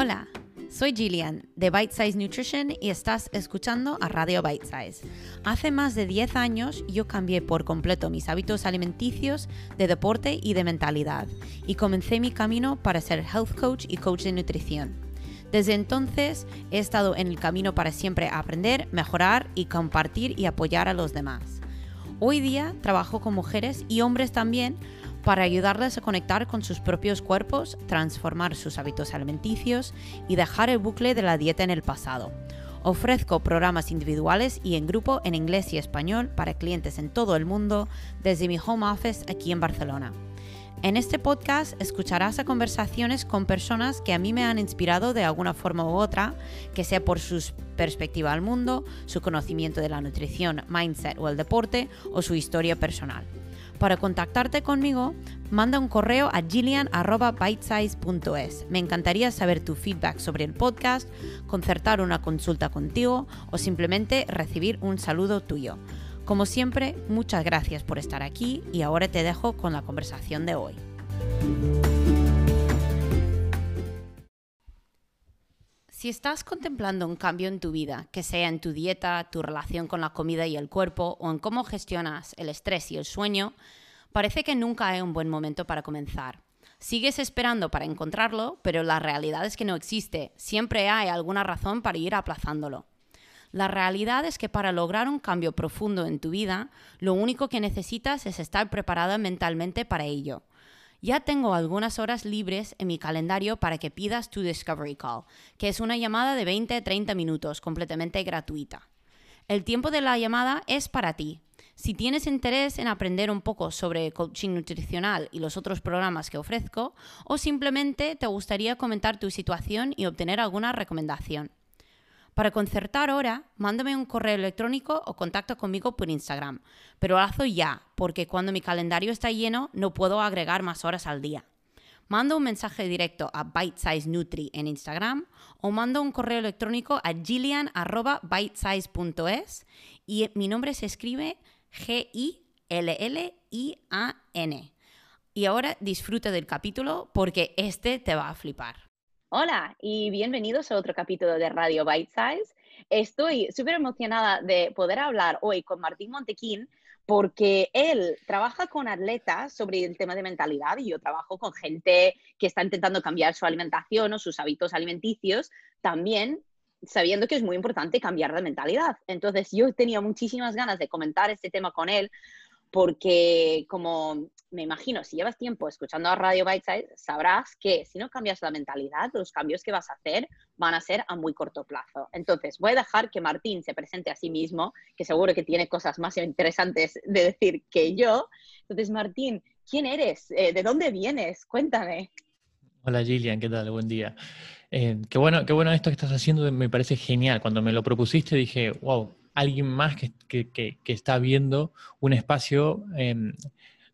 Hola, soy Gillian de Bite Size Nutrition y estás escuchando a Radio Bite Size. Hace más de 10 años yo cambié por completo mis hábitos alimenticios, de deporte y de mentalidad y comencé mi camino para ser health coach y coach de nutrición. Desde entonces he estado en el camino para siempre aprender, mejorar y compartir y apoyar a los demás. Hoy día trabajo con mujeres y hombres también para ayudarles a conectar con sus propios cuerpos, transformar sus hábitos alimenticios y dejar el bucle de la dieta en el pasado. Ofrezco programas individuales y en grupo en inglés y español para clientes en todo el mundo desde mi home office aquí en Barcelona. En este podcast escucharás a conversaciones con personas que a mí me han inspirado de alguna forma u otra, que sea por su perspectiva al mundo, su conocimiento de la nutrición, mindset o el deporte o su historia personal. Para contactarte conmigo, manda un correo a gillian.bitesize.es. Me encantaría saber tu feedback sobre el podcast, concertar una consulta contigo o simplemente recibir un saludo tuyo. Como siempre, muchas gracias por estar aquí y ahora te dejo con la conversación de hoy. Si estás contemplando un cambio en tu vida, que sea en tu dieta, tu relación con la comida y el cuerpo, o en cómo gestionas el estrés y el sueño, parece que nunca hay un buen momento para comenzar. Sigues esperando para encontrarlo, pero la realidad es que no existe. Siempre hay alguna razón para ir aplazándolo. La realidad es que para lograr un cambio profundo en tu vida, lo único que necesitas es estar preparada mentalmente para ello. Ya tengo algunas horas libres en mi calendario para que pidas tu Discovery Call, que es una llamada de 20-30 minutos completamente gratuita. El tiempo de la llamada es para ti. Si tienes interés en aprender un poco sobre coaching nutricional y los otros programas que ofrezco, o simplemente te gustaría comentar tu situación y obtener alguna recomendación. Para concertar hora, mándame un correo electrónico o contacta conmigo por Instagram. Pero hazlo ya, porque cuando mi calendario está lleno no puedo agregar más horas al día. Manda un mensaje directo a Bitesize Nutri en Instagram o manda un correo electrónico a gillian.bitesize.es y mi nombre se escribe G-I-L-L-I-A-N. Y ahora disfruta del capítulo porque este te va a flipar. Hola y bienvenidos a otro capítulo de Radio Bite Size. Estoy súper emocionada de poder hablar hoy con Martín Montequín porque él trabaja con atletas sobre el tema de mentalidad y yo trabajo con gente que está intentando cambiar su alimentación o sus hábitos alimenticios, también sabiendo que es muy importante cambiar de mentalidad. Entonces yo tenía muchísimas ganas de comentar este tema con él porque como me imagino, si llevas tiempo escuchando a Radio Biteside, sabrás que si no cambias la mentalidad, los cambios que vas a hacer van a ser a muy corto plazo. Entonces, voy a dejar que Martín se presente a sí mismo, que seguro que tiene cosas más interesantes de decir que yo. Entonces, Martín, ¿quién eres? Eh, ¿De dónde vienes? Cuéntame. Hola Gillian, ¿qué tal? Buen día. Eh, qué, bueno, qué bueno esto que estás haciendo, me parece genial. Cuando me lo propusiste dije, wow, alguien más que, está viendo un espacio em,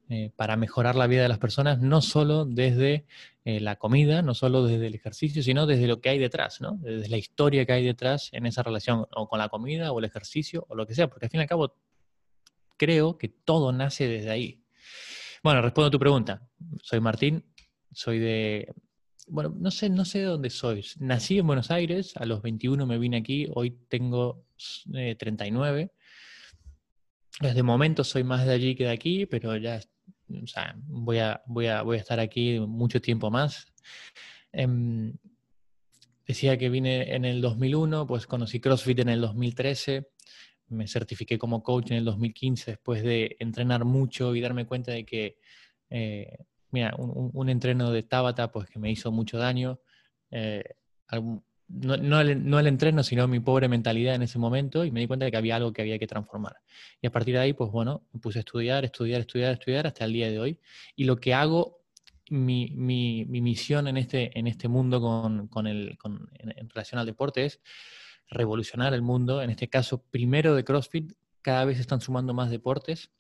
eh, para mejorar la vida de las personas, no solo desde eh, la comida, no solo desde el ejercicio, sino desde lo que hay detrás, ¿no? desde la historia que hay detrás en esa relación, o con la comida, o el ejercicio, o lo que sea, porque al fin y al cabo creo que todo nace desde ahí. Bueno, respondo a tu pregunta. Soy Martín, soy de bueno, no sé, no sé de dónde soy. Nací en Buenos Aires, a los 21 me vine aquí, hoy tengo 39. Eh, Desde momento soy más de allí que de aquí, pero ya o sea, voy, a, voy, a, voy a estar aquí mucho tiempo más. Em, decía que vine en el 2001, pues conocí CrossFit en el 2013, me certifiqué como coach en el 2015 después de entrenar mucho y darme cuenta de que eh, mira, un, entreno de Tabata pues que me hizo mucho daño. Eh, no, el, entreno, sino mi pobre mentalidad en ese momento y me di cuenta de que había algo que había que transformar. Y a partir de ahí, pues bueno, me puse a estudiar, estudiar, estudiar, estudiar hasta el día de hoy. Y lo que hago, mi, misión en este, en este mundo con, el, en, relación al deporte es revolucionar el mundo. En este caso, primero de CrossFit, cada vez están sumando más deportes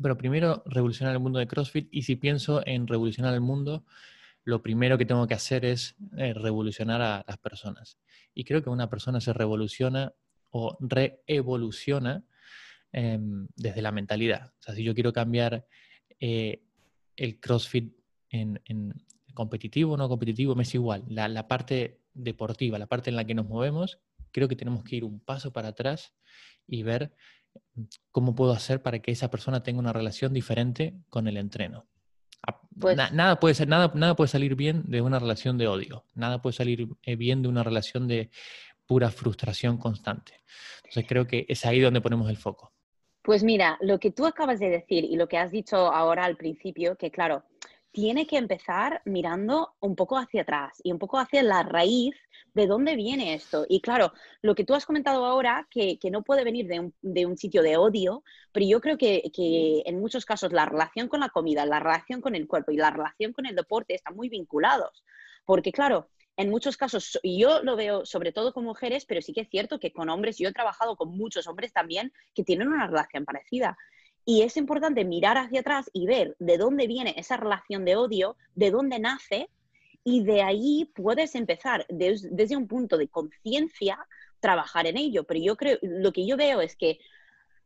pero primero revolucionar el mundo de CrossFit y si pienso en revolucionar el mundo, lo primero que tengo que hacer es eh, revolucionar a las personas. Y creo que una persona se revoluciona o reevoluciona em, desde la mentalidad. O sea, si yo quiero cambiar eh, el CrossFit en, competitivo o no competitivo, me es igual. La parte deportiva, la parte en la que nos movemos, creo que tenemos que ir un paso para atrás y ver cómo puedo hacer para que esa persona tenga una relación diferente con el entreno. Pues nada, puede ser, nada, nada puede salir bien de una relación de odio, nada puede salir eh, bien de una relación de pura frustración constante. Entonces creo que es ahí donde ponemos el foco. Pues mira, lo que tú acabas de decir y lo que has dicho ahora al principio, que claro, tiene que empezar mirando un poco hacia atrás y un poco hacia la raíz de dónde viene esto. Y claro, lo que tú has comentado ahora, que, no puede venir de un, sitio de odio, pero yo creo que, en muchos casos la relación con la comida, la relación con el cuerpo y la relación con el deporte están muy vinculados. Porque claro, en muchos casos, yo lo veo sobre todo con mujeres, pero sí que es cierto que con hombres, yo he trabajado con muchos hombres también que tienen una relación parecida. Y es importante mirar hacia atrás y ver de dónde viene esa relación de odio, de dónde nace, y de ahí puedes empezar desde un punto de conciencia trabajar en ello. Pero yo creo, lo que yo veo es que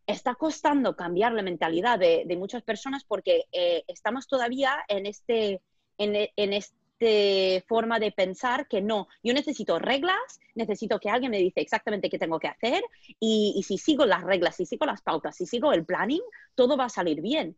está costando cambiar la mentalidad de, muchas personas porque eh, estamos todavía en este, en este de forma de pensar que no, yo necesito reglas, necesito que alguien me dice exactamente qué tengo que hacer y, si sigo las reglas, si sigo las pautas, si sigo el planning, todo va a salir bien.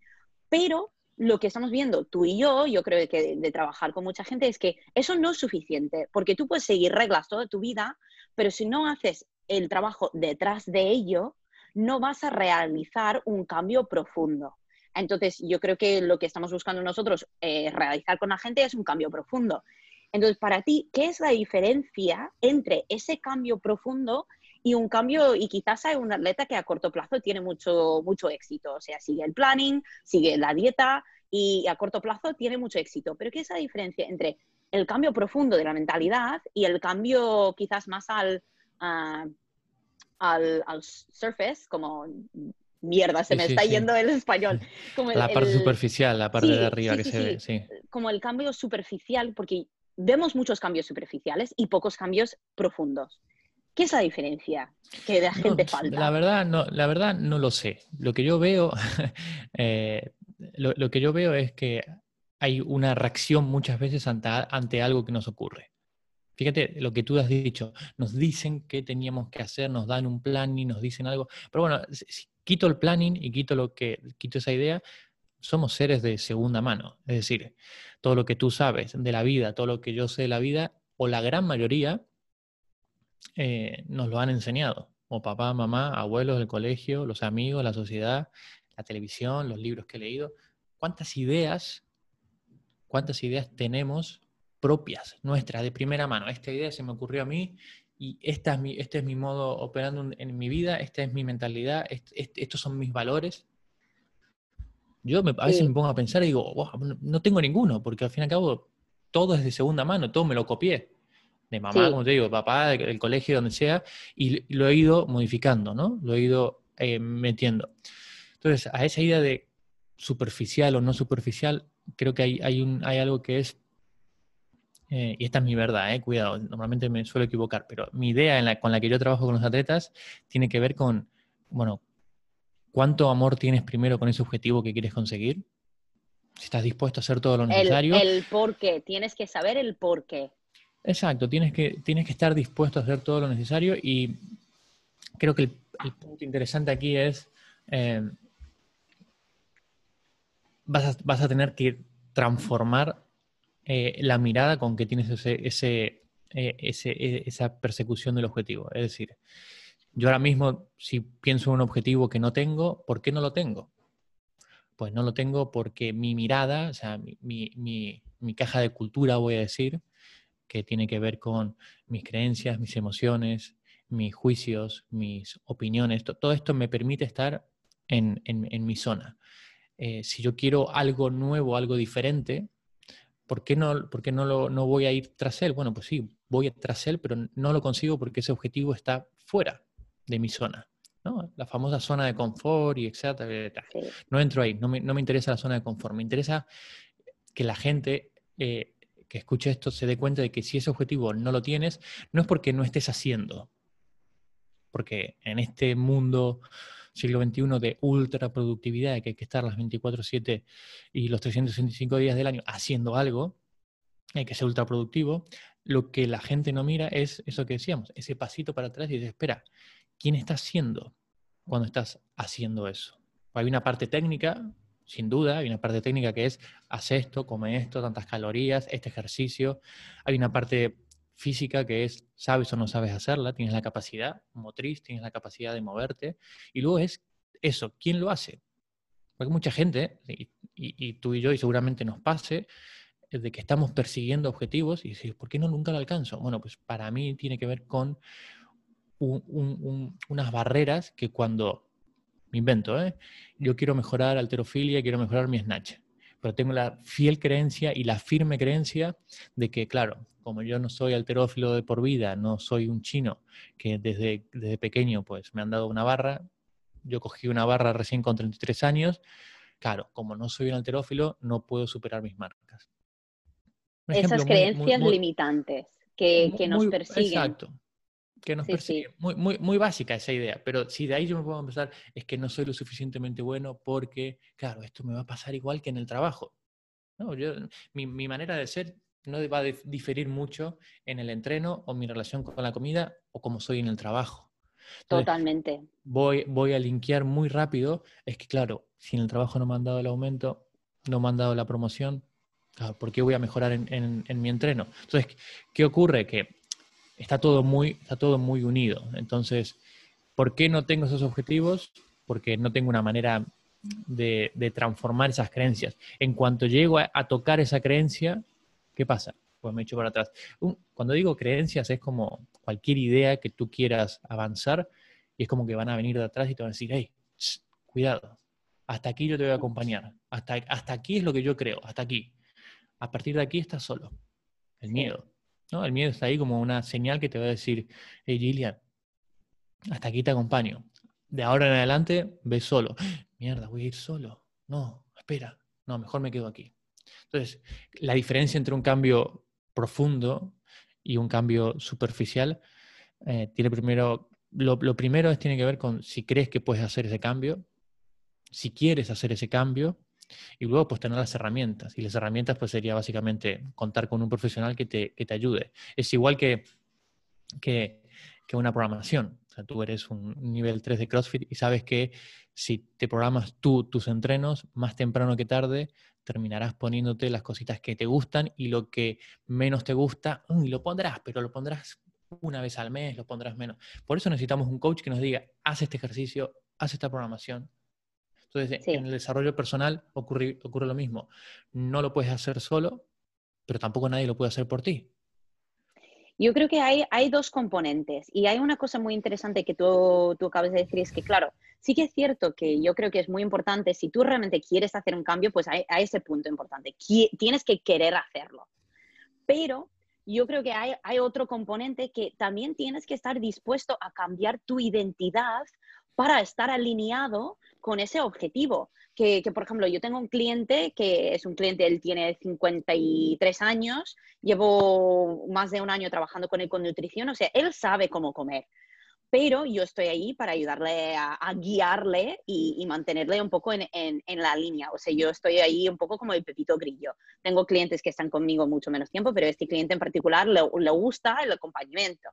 Pero lo que estamos viendo tú y yo, yo creo que de, trabajar con mucha gente, es que eso no es suficiente, porque tú puedes seguir reglas toda tu vida, pero si no haces el trabajo detrás de ello, no vas a realizar un cambio profundo. Entonces, yo creo que lo que estamos buscando nosotros eh, realizar con la gente es un cambio profundo. Entonces, para ti, ¿qué es la diferencia entre ese cambio profundo y un cambio, y quizás hay un atleta que a corto plazo tiene mucho, mucho éxito, o sea, sigue el planning, sigue la dieta y a corto plazo tiene mucho éxito. Pero ¿qué es la diferencia entre el cambio profundo de la mentalidad y el cambio quizás más al, ah, al, al surface, como mierda, se me está yendo el español. la parte superficial, la parte de arriba que se ve, sí. Como el cambio superficial, porque vemos muchos cambios superficiales y pocos cambios profundos. ¿Qué es la diferencia que la gente falta? La verdad, no, la verdad no lo sé. Lo que yo veo, eh, lo, que yo veo es que hay una reacción muchas veces ante, ante algo que nos ocurre. Fíjate lo que tú has dicho, nos dicen que teníamos que hacer, nos dan un plan y nos dicen algo, pero bueno, si quito el planning y quito lo que quito esa idea, somos seres de segunda mano. Es decir, todo lo que tú sabes de la vida, todo lo que yo sé de la vida, o la gran mayoría, eh, nos lo han enseñado. O papá, mamá, abuelos del colegio, los amigos, la sociedad, la televisión, los libros que he leído. ¿Cuántas ideas, cuántas ideas tenemos propias, nuestras, de primera mano? Esta idea se me ocurrió a mí y esta es mi, este es mi modo operando en mi vida, esta es mi mentalidad, estos son mis valores. Yo a veces me pongo a pensar y digo, no tengo ninguno, porque al fin y al cabo todo es de segunda mano, todo me lo copié. De mamá, como te digo, de papá, del, colegio, donde sea, y lo he ido modificando, ¿no? Lo he ido eh, metiendo. Entonces, a esa idea de superficial o no superficial, creo que hay, hay, un, hay algo que es eh, y esta es mi verdad, eh, cuidado, normalmente me suelo equivocar, pero mi idea con la que yo trabajo con los atletas tiene que ver con, bueno, cuánto amor tienes primero con ese objetivo que quieres conseguir, si estás dispuesto a hacer todo lo necesario. El, por qué, tienes que saber el por qué. Exacto, tienes que, tienes que estar dispuesto a hacer todo lo necesario y creo que el, punto interesante aquí es, eh, vas, a, vas a tener que transformar eh, la mirada con que tienes ese, eh, e, esa persecución del objetivo. Es decir, yo ahora mismo, si pienso en un objetivo que no tengo, ¿por qué no lo tengo? Pues no lo tengo porque mi mirada, o sea, mi, mi, mi caja de cultura, voy a decir, que tiene que ver con mis creencias, mis emociones, mis juicios, mis opiniones, todo esto me permite estar en, en, en mi zona. Eh, si yo quiero algo nuevo, algo diferente, ¿por qué, no, por no, lo, no voy a ir tras él? Bueno, pues sí, voy tras él, pero no lo consigo porque ese objetivo está fuera de mi zona. ¿no? La famosa zona de confort y etcétera. No entro ahí, no me, no me, interesa la zona de confort. Me interesa que la gente eh, que escuche esto se dé cuenta de que si ese objetivo no lo tienes, no es porque no estés haciendo. Porque en este mundo siglo XXI de ultra productividad, que hay que estar las 24/7 y los 365 días del año haciendo algo, hay que ser ultra productivo, lo que la gente no mira es eso que decíamos, ese pasito para atrás y dice, espera, ¿quién está haciendo cuando estás haciendo eso? Hay una parte técnica, sin duda, hay una parte técnica que es, haz esto, come esto, tantas calorías, este ejercicio. Hay una parte física que es, sabes o no sabes hacerla, tienes la capacidad motriz, tienes la capacidad de moverte. Y luego es eso, ¿quién lo hace? Porque mucha gente, y, tú y yo, y seguramente nos pase, de que estamos persiguiendo objetivos y dices, ¿por qué no nunca lo alcanzo? Bueno, pues para mí tiene que ver con unas barreras que cuando, me invento, ¿eh? yo quiero mejorar alterofilia, quiero mejorar mi snatch, pero tengo la fiel creencia y la firme creencia de que, claro, como yo no soy alterófilo de por vida, no soy un chino que desde, desde pequeño pues me han dado una barra, yo cogí una barra recién con 33 años, claro, como no soy un alterófilo, no puedo superar mis marcas. Esas creencias limitantes que, nos persiguen. Exacto. Que nos persiguen. Muy, muy, muy básica esa idea, pero si de ahí yo me puedo empezar, es que no soy lo suficientemente bueno porque, claro, esto me va a pasar igual que en el trabajo. No, yo, mi, mi manera de ser no va a diferir mucho en el entreno o mi relación con la comida o como soy en el trabajo. Totalmente. Voy, voy a linkear muy rápido. Es que, claro, si en el trabajo no me han dado el aumento, no me han dado la promoción, ¿por qué voy a mejorar en, mi entreno? Entonces, ¿qué ocurre? Que está todo, muy, está todo muy unido. Entonces, ¿por qué no tengo esos objetivos? Porque no tengo una manera de, transformar esas creencias. En cuanto llego a, tocar esa creencia, ¿qué pasa? Pues me echo para atrás. Cuando digo creencias es como cualquier idea que tú quieras avanzar y es como que van a venir de atrás y te van a decir, hey, cuidado, hasta aquí yo te voy a acompañar, hasta, hasta aquí es lo que yo creo, hasta aquí a partir de aquí estás solo. El miedo. ¿No? El miedo está ahí como una señal que te va a decir, hey Gillian, hasta aquí te acompaño. De ahora en adelante, ve solo. Mierda, voy a ir solo. No, espera. No, mejor me quedo aquí. Entonces, la diferencia entre un cambio profundo y un cambio superficial eh, tiene primero, lo, lo primero es, tiene que ver con si crees que puedes hacer ese cambio, si quieres hacer ese cambio y luego, pues tener las herramientas. Y las herramientas, pues sería básicamente contar con un profesional que te, que te ayude. Es igual que, que, que, una programación. O sea, tú eres un nivel 3 de CrossFit y sabes que si te programas tú tus entrenos, más temprano que tarde, terminarás poniéndote las cositas que te gustan y lo que menos te gusta, y lo pondrás, pero lo pondrás una vez al mes, lo pondrás menos. Por eso necesitamos un coach que nos diga, haz este ejercicio, haz esta programación, entonces, en el desarrollo personal ocurre, ocurre lo mismo. No lo puedes hacer solo, pero tampoco nadie lo puede hacer por ti. Yo creo que hay, hay dos componentes y hay una cosa muy interesante que tú, tú acabas de decir, es que claro, sí que es cierto que yo creo que es muy importante, si tú realmente quieres hacer un cambio, pues hay, a ese punto importante, tienes que querer hacerlo. Pero yo creo que hay, hay otro componente que también tienes que estar dispuesto a cambiar tu identidad para estar alineado con ese objetivo. Que, por ejemplo, yo tengo un cliente que es un cliente, él tiene 53 años, llevo más de un año trabajando con él con nutrición, o sea, él sabe cómo comer, pero yo estoy ahí para ayudarle a, guiarle y, mantenerle un poco en, la línea. O sea, yo estoy ahí un poco como el pepito grillo. Tengo clientes que están conmigo mucho menos tiempo, pero este cliente en particular le, le gusta el acompañamiento.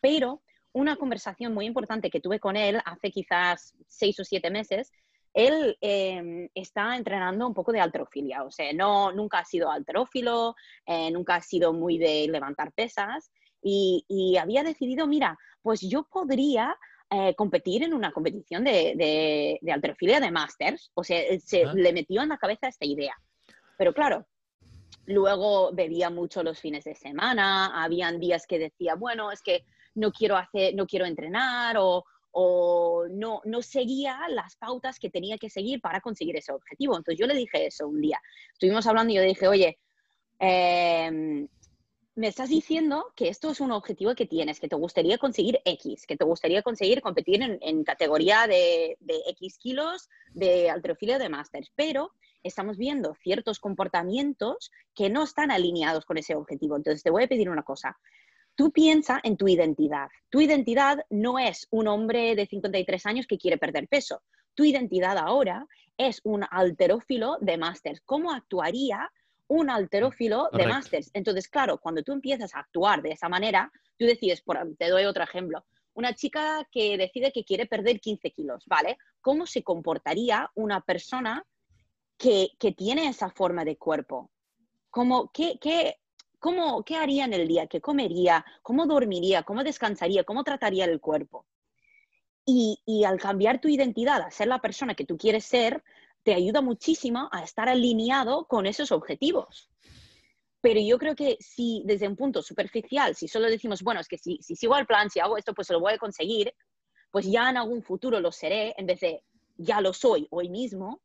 Pero una conversación muy importante que tuve con él hace quizás seis o siete meses. Él em, está entrenando un poco de alterofilia, o sea, no, nunca ha sido alterófilo, eh, nunca ha sido muy de levantar pesas y, había decidido, mira, pues yo podría eh, competir en una competición de, de, alterofilia de Masters, o sea, se le metió en la cabeza esta idea. Pero claro, luego bebía mucho los fines de semana, habían días que decía, bueno, es que no quiero, hacer, no quiero entrenar o, no, no seguía las pautas que tenía que seguir para conseguir ese objetivo. Entonces yo le dije eso un día. Estuvimos hablando y yo le dije, oye, em, me estás diciendo que esto es un objetivo que tienes, que te gustaría conseguir X, que te gustaría conseguir competir en, categoría de, de, X kilos de alterofilia de máster, pero estamos viendo ciertos comportamientos que no están alineados con ese objetivo. Entonces te voy a pedir una cosa, Tú piensa en tu identidad. Tu identidad no es un hombre de 53 años que quiere perder peso. Tu identidad ahora es un alterófilo de máster. ¿Cómo actuaría un alterófilo de másters. Entonces, claro, cuando tú empiezas a actuar de esa manera, tú decides, por, te doy otro ejemplo, una chica que decide que quiere perder 15 kilos, ¿vale? ¿Cómo se comportaría una persona que, tiene esa forma de cuerpo? ¿Cómo, qué, qué, cómo, ¿Qué haría en el día? ¿Qué comería? ¿Cómo dormiría? ¿Cómo descansaría? ¿Cómo trataría el cuerpo? Y, y, al cambiar tu identidad a ser la persona que tú quieres ser, te ayuda muchísimo a estar alineado con esos objetivos. Pero yo creo que si desde un punto superficial, si solo decimos, bueno, es que si, si sigo el plan, si hago esto, pues lo voy a conseguir, pues ya en algún futuro lo seré, en vez de ya lo soy hoy mismo,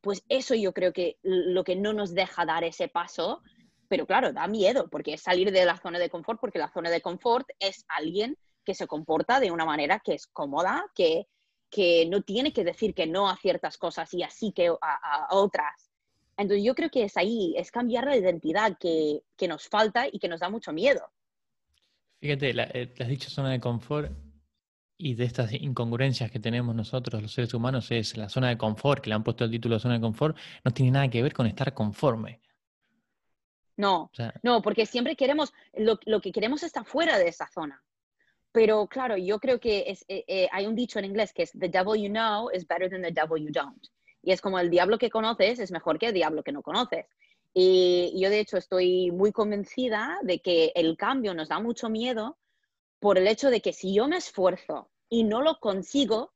pues eso yo creo que lo que no nos deja dar ese paso, pero claro, da miedo, porque es salir de la zona de confort, porque la zona de confort es alguien que se comporta de una manera que es cómoda, que, que no tiene que decir que no a ciertas cosas y así que a, otras. Entonces yo creo que es ahí, es cambiar la identidad que, que nos falta y que nos da mucho miedo. Fíjate, la, eh, has dicho zona de confort y de estas incongruencias que tenemos nosotros, los seres humanos, es la zona de confort, que le han puesto el título de zona de confort, no tiene nada que ver con estar conforme. No, no, porque siempre queremos, lo, lo, que queremos está fuera de esa zona. Pero claro, yo creo que es, eh, eh, hay un dicho en inglés que es The devil you know is better than the devil you don't. Y es como el diablo que conoces es mejor que el diablo que no conoces. Y yo de hecho estoy muy convencida de que el cambio nos da mucho miedo por el hecho de que si yo me esfuerzo y no lo consigo,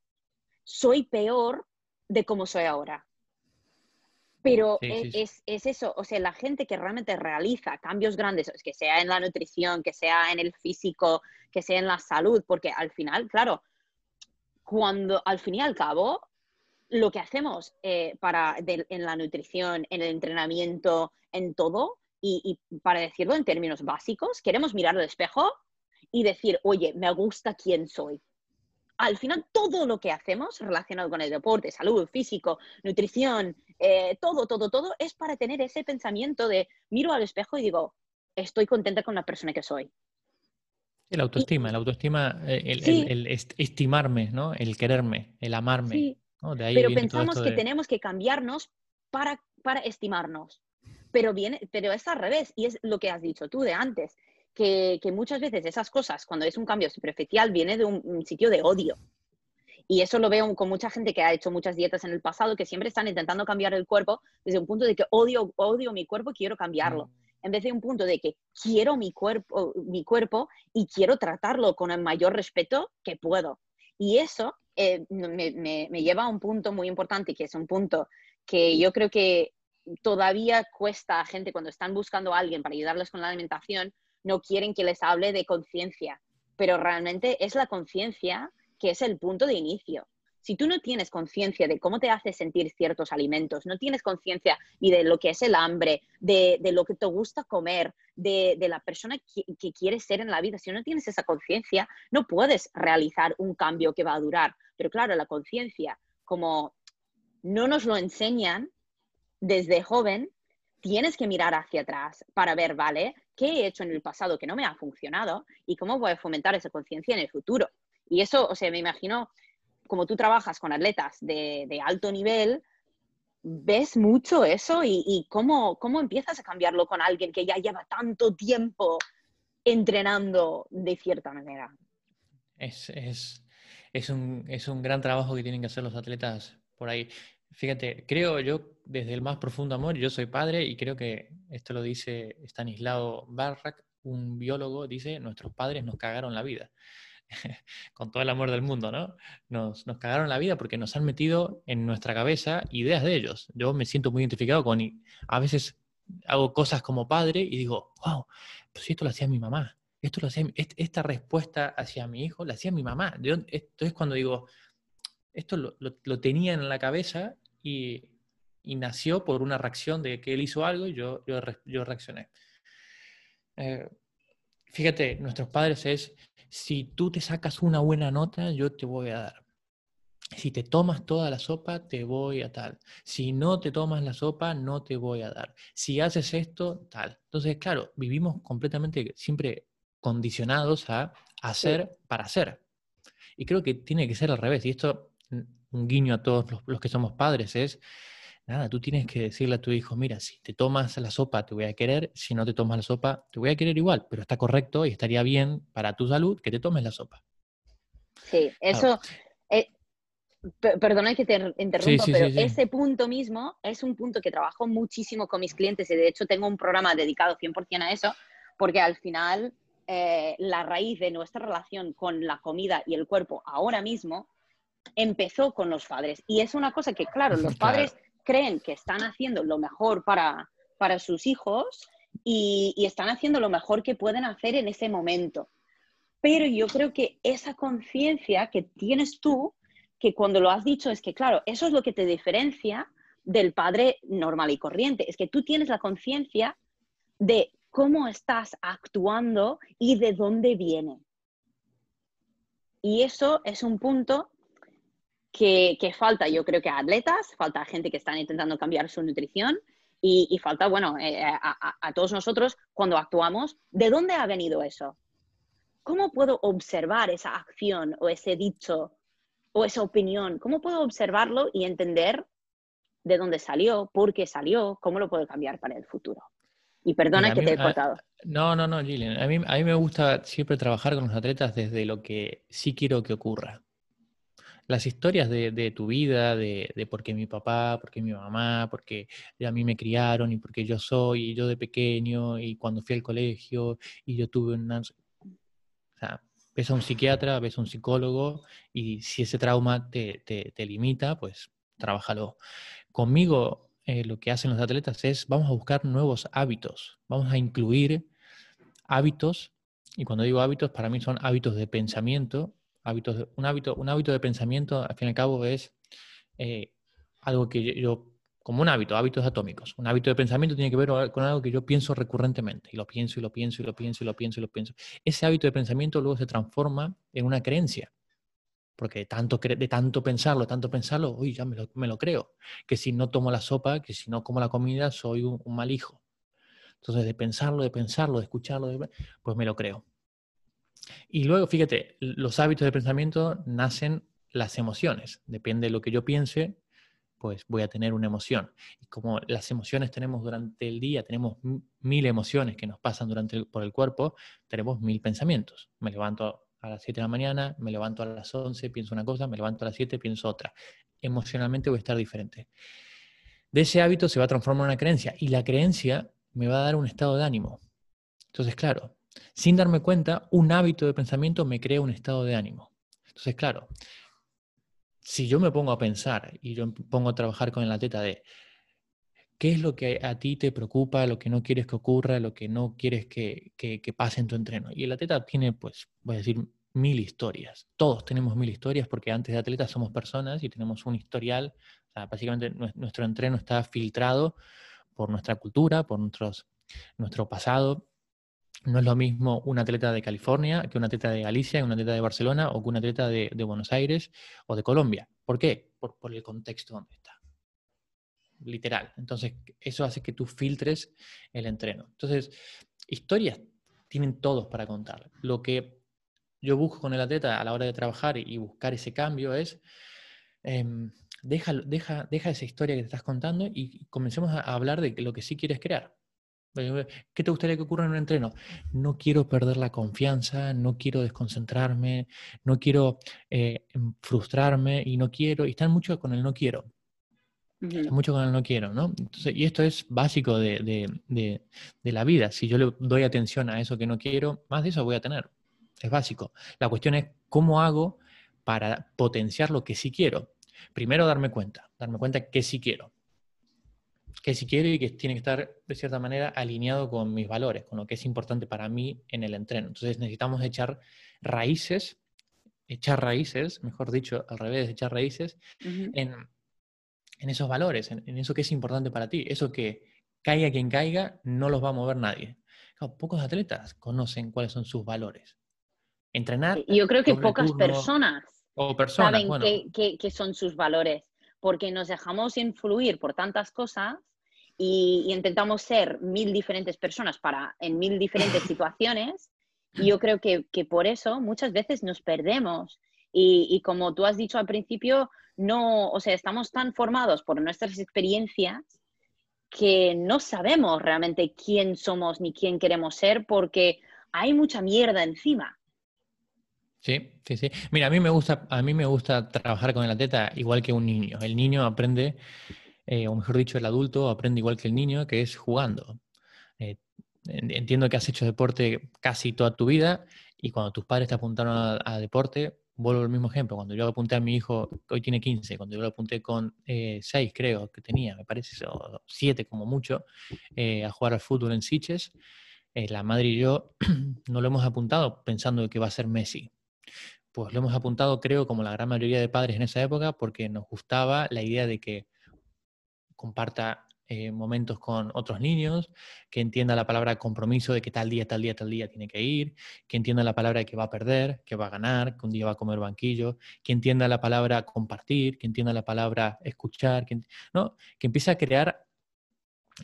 soy peor de como soy ahora. Pero es, es, eso, o sea, la gente que realmente realiza cambios grandes, que sea en la nutrición, que sea en el físico, que sea en la salud, porque al final, claro, cuando al fin y al cabo, lo que hacemos eh, para, en la nutrición, en el entrenamiento, en todo, y, y, para decirlo en términos básicos, queremos mirar al espejo y decir, oye, me gusta quién soy al final todo lo que hacemos relacionado con el deporte, salud, físico, nutrición, eh, todo, todo, todo, es para tener ese pensamiento de miro al espejo y digo, estoy contenta con la persona que soy. El autoestima, el autoestima, eh, el, estimarme, ¿no? El quererme, el amarme. Sí. pero pensamos que tenemos que cambiarnos para, para estimarnos. Pero, viene, pero es al revés, y es lo que has dicho tú de antes que, muchas veces esas cosas, cuando es un cambio superficial, viene de un, sitio de odio. Y eso lo veo con mucha gente que ha hecho muchas dietas en el pasado, que siempre están intentando cambiar el cuerpo desde un punto de que odio, odio mi cuerpo, quiero cambiarlo. Mm. En vez de un punto de que quiero mi cuerpo, mi cuerpo y quiero tratarlo con el mayor respeto que puedo. Y eso eh, me, me lleva a un punto muy importante, que es un punto que yo creo que todavía cuesta a gente cuando están buscando a alguien para ayudarles con la alimentación, no quieren que les hable de conciencia, pero realmente es la conciencia que es el punto de inicio. Si tú no tienes conciencia de cómo te hace sentir ciertos alimentos, no tienes conciencia ni de lo que es el hambre, de, lo que te gusta comer, de, la persona que, que, quieres ser en la vida, si no tienes esa conciencia, no puedes realizar un cambio que va a durar. Pero claro, la conciencia, como no nos lo enseñan desde joven, tienes que mirar hacia atrás para ver, ¿vale? ¿Qué he hecho en el pasado que no me ha funcionado y cómo voy a fomentar esa conciencia en el futuro? Y eso, o sea, me imagino, como tú trabajas con atletas de, alto nivel, ves mucho eso y, cómo, cómo empiezas a cambiarlo con alguien que ya lleva tanto tiempo entrenando de cierta manera. Es, es, es, un, es un gran trabajo que tienen que hacer los atletas por ahí. Fíjate, creo yo desde el más profundo amor, yo soy padre y creo que esto lo dice Stanislao Barrak, un biólogo, dice, nuestros padres nos cagaron la vida. Con todo el amor del mundo, ¿no? Nos, nos cagaron la vida porque nos han metido en nuestra cabeza ideas de ellos. Yo me siento muy identificado con, a veces hago cosas como padre y digo, wow, pues esto lo hacía mi mamá, esto lo hacía, esta respuesta hacia mi hijo la hacía mi mamá. Esto es cuando digo, esto lo, tenía en la cabeza y, nació por una reacción de que él hizo algo y yo, yo, reaccioné. Eh, fíjate, nuestros padres es, si tú te sacas una buena nota, yo te voy a dar. Si te tomas toda la sopa, te voy a tal. Si no te tomas la sopa, no te voy a dar. Si haces esto, tal. Entonces, claro, vivimos completamente siempre condicionados a hacer para hacer. Y creo que tiene que ser al revés. Y esto un guiño a todos los, que somos padres, es nada, tú tienes que decirle a tu hijo, mira, si te tomas la sopa te voy a querer, si no te tomas la sopa te voy a querer igual, pero está correcto y estaría bien para tu salud que te tomes la sopa. Sí, eso, eh, perdona que te interrumpa, pero ese punto mismo es un punto que trabajo muchísimo con mis clientes y de hecho tengo un programa dedicado 100% a eso, porque al final eh, la raíz de nuestra relación con la comida y el cuerpo ahora mismo empezó con los padres. Y es una cosa que, claro, los padres creen que están haciendo lo mejor para, para sus hijos y, están haciendo lo mejor que pueden hacer en ese momento. Pero yo creo que esa conciencia que tienes tú, que cuando lo has dicho es que, claro, eso es lo que te diferencia del padre normal y corriente, es que tú tienes la conciencia de cómo estás actuando y de dónde viene. Y eso es un punto que, falta, yo creo que a atletas, falta a gente que están intentando cambiar su nutrición y, falta, bueno, eh, a, todos nosotros cuando actuamos, ¿de dónde ha venido eso? ¿Cómo puedo observar esa acción o ese dicho o esa opinión? ¿Cómo puedo observarlo y entender de dónde salió, por qué salió, cómo lo puedo cambiar para el futuro? Y perdona que te he cortado. No, no, no, Gillian. A mí, a mí me gusta siempre trabajar con los atletas desde lo que sí quiero que ocurra las historias de, tu vida, de, por qué mi papá, por qué mi mamá, por qué a mí me criaron y por qué yo soy, y yo de pequeño, y cuando fui al colegio, y yo tuve un... O sea, ves a un psiquiatra, ves a un psicólogo, y si ese trauma te, te, limita, pues trabájalo. Conmigo eh, lo que hacen los atletas es, vamos a buscar nuevos hábitos, vamos a incluir hábitos, y cuando digo hábitos, para mí son hábitos de pensamiento un, hábito, un hábito de pensamiento, al fin y al cabo, es eh, algo que yo, como un hábito, hábitos atómicos. Un hábito de pensamiento tiene que ver con algo que yo pienso recurrentemente, y lo pienso, y lo pienso, y lo pienso, y lo pienso, y lo pienso. Ese hábito de pensamiento luego se transforma en una creencia. Porque de tanto, de tanto pensarlo, tanto pensarlo, uy, ya me lo, creo. Que si no tomo la sopa, que si no como la comida, soy un, un mal hijo. Entonces, de pensarlo, de pensarlo, de escucharlo, pues me lo creo. Y luego, fíjate, los hábitos de pensamiento nacen las emociones. Depende de lo que yo piense, pues voy a tener una emoción. Y como las emociones tenemos durante el día, tenemos mil emociones que nos pasan durante por el cuerpo, tenemos mil pensamientos. Me levanto a las 7 de la mañana, me levanto a las 11, pienso una cosa, me levanto a las 7, pienso otra. Emocionalmente voy a estar diferente. De ese hábito se va a transformar una creencia y la creencia me va a dar un estado de ánimo. Entonces, claro, sin darme cuenta, un hábito de pensamiento me crea un estado de ánimo. Entonces, claro, si yo me pongo a pensar y yo pongo a trabajar con el atleta de qué es lo que a ti te preocupa, lo que no quieres que ocurra, lo que no quieres que, pase en tu entreno. Y el atleta tiene, pues, voy a decir, mil historias. Todos tenemos mil historias porque antes de atletas somos personas y tenemos un historial. básicamente nuestro entreno está filtrado por nuestra cultura, por nuestros, nuestro pasado no es lo mismo un atleta de California que un atleta de Galicia, un atleta de Barcelona o que un atleta de, Buenos Aires o de Colombia. ¿Por qué? Por, el contexto donde está. Literal. Entonces, eso hace que tú filtres el entreno. Entonces, historias tienen todos para contar. Lo que yo busco con el atleta a la hora de trabajar y buscar ese cambio es, em, deja, deja, deja esa historia que te estás contando y comencemos a hablar de lo que sí quieres crear. ¿Qué te gustaría que ocurra en un entreno? No quiero perder la confianza, no quiero desconcentrarme, no quiero eh, em, frustrarme y no quiero, y están mucho con el no quiero. mucho con el no quiero, ¿no? y esto es básico de, de, la vida. Si yo le doy atención a eso que no quiero, más de eso voy a tener. Es básico. La cuestión es cómo hago para potenciar lo que sí quiero. Primero darme cuenta, darme cuenta que sí quiero que si quiero y que tiene que estar de cierta manera alineado con mis valores, con lo que es importante para mí en el entreno. Entonces necesitamos echar raíces, echar raíces, mejor dicho, al revés, echar raíces en, esos valores, en, eso que es importante para ti, eso que caiga quien caiga, no los va a mover nadie. pocos atletas conocen cuáles son sus valores. Entrenar. Yo creo que pocas personas, o personas saben qué son sus valores porque nos dejamos influir por tantas cosas y, intentamos ser mil diferentes personas para, en mil diferentes situaciones. Y yo creo que, por eso muchas veces nos perdemos. Y, como tú has dicho al principio, no, o sea, estamos tan formados por nuestras experiencias que no sabemos realmente quién somos ni quién queremos ser porque hay mucha mierda encima. Sí, sí, sí. Mira, a mí me gusta, a mí me gusta trabajar con el atleta igual que un niño. El niño aprende, eh, o mejor dicho, el adulto aprende igual que el niño, que es jugando. Eh, entiendo que has hecho deporte casi toda tu vida y cuando tus padres te apuntaron a, deporte, vuelvo al mismo ejemplo. Cuando yo apunté a mi hijo, hoy tiene 15, cuando yo lo apunté con 6, eh, creo que tenía, me parece, o 7 como mucho, a jugar al fútbol en Siches, la madre y yo no lo hemos apuntado pensando que va a ser Messi pues lo hemos apuntado, creo, como la gran mayoría de padres en esa época, porque nos gustaba la idea de que comparta eh, momentos con otros niños, que entienda la palabra compromiso de que tal día, tal día, tal día tiene que ir, que entienda la palabra de que va a perder, que va a ganar, que un día va a comer banquillo, que entienda la palabra compartir, que entienda la palabra escuchar, que, ¿no? que empiece a crear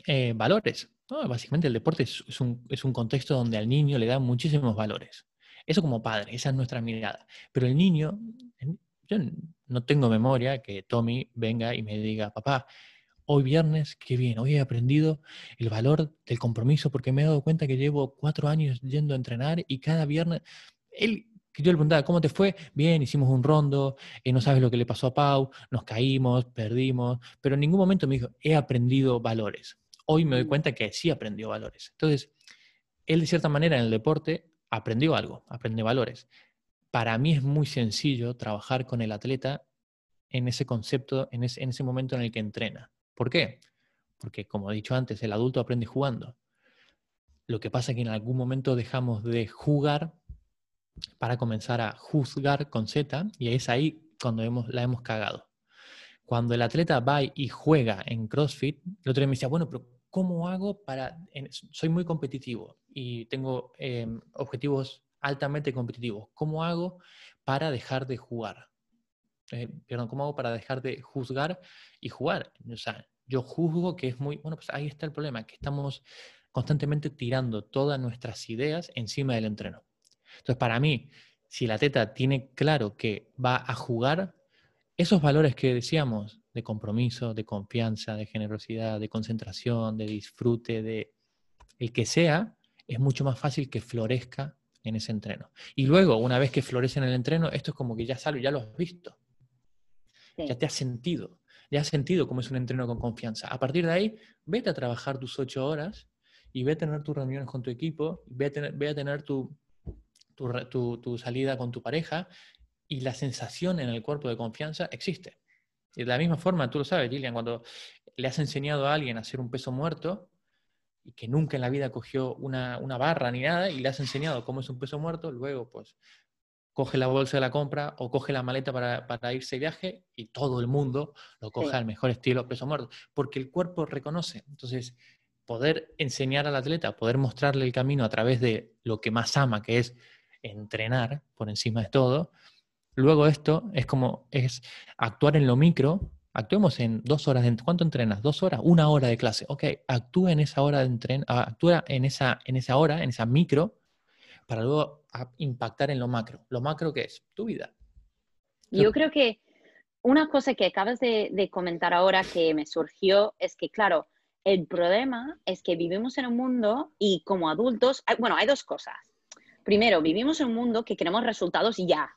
eh, valores. Básicamente el deporte es, un, es un contexto donde al niño le da muchísimos valores. Eso como padre, esa es nuestra mirada. Pero el niño, yo no tengo memoria que Tommy venga y me diga, papá, hoy viernes, qué bien, hoy he aprendido el valor del compromiso porque me he dado cuenta que llevo cuatro años yendo a entrenar y cada viernes, él, que yo le preguntaba, ¿cómo te fue? Bien, hicimos un rondo, eh, no sabes lo que le pasó a Pau, nos caímos, perdimos, pero en ningún momento me dijo, he aprendido valores. Hoy me doy mm. cuenta que sí aprendió valores. Entonces, él de cierta manera en el deporte aprendió algo, aprendió valores. Para mí es muy sencillo trabajar con el atleta en ese concepto, en ese, en ese momento en el que entrena. ¿Por qué? Porque, como he dicho antes, el adulto aprende jugando. Lo que pasa es que en algún momento dejamos de jugar para comenzar a juzgar con Z y es ahí cuando la hemos cagado. Cuando el atleta va y juega en CrossFit, el otro día me decía, bueno, pero ¿cómo hago para...? soy muy competitivo y tengo em, objetivos altamente competitivos. ¿Cómo hago para dejar de jugar? Eh, perdón, ¿cómo hago para dejar de juzgar y jugar? O sea, yo juzgo que es muy... Bueno, pues ahí está el problema, que estamos constantemente tirando todas nuestras ideas encima del entreno. Entonces, para mí, si la teta tiene claro que va a jugar, esos valores que decíamos, de compromiso, de confianza, de generosidad, de concentración, de disfrute, de el que sea, es mucho más fácil que florezca en ese entreno. Y luego, una vez que florece en el entreno, esto es como que ya sale, ya lo has visto. Ya te has sentido, ya has sentido cómo es un entreno con confianza. A partir de ahí, vete a trabajar tus ocho horas y ve a tener tus reuniones con tu equipo, ve a tener, ve a tener tu, tu, tu salida con tu pareja y la sensación en el cuerpo de confianza existe. Y de la misma forma, tú lo sabes, Gillian, cuando le has enseñado a alguien a hacer un peso muerto y que nunca en la vida cogió una, barra ni nada y le has enseñado cómo es un peso muerto, luego pues coge la bolsa de la compra o coge la maleta para, irse de viaje y todo el mundo lo coge al mejor estilo peso muerto, porque el cuerpo reconoce. Entonces, poder enseñar al atleta, poder mostrarle el camino a través de lo que más ama, que es entrenar por encima de todo, Luego esto es como es actuar en lo micro. Actuemos en dos horas. De, ¿Cuánto entrenas? ¿Dos horas? Una hora de clase. Ok, actúa en esa hora de entren, actúa en esa, en esa hora, en esa micro, para luego impactar en lo macro. ¿Lo macro qué es? Tu vida. Yo creo que una cosa que acabas de, de comentar ahora que me surgió es que, claro, el problema es que vivimos en un mundo y como adultos, bueno, hay dos cosas. Primero, vivimos en un mundo que queremos resultados ya,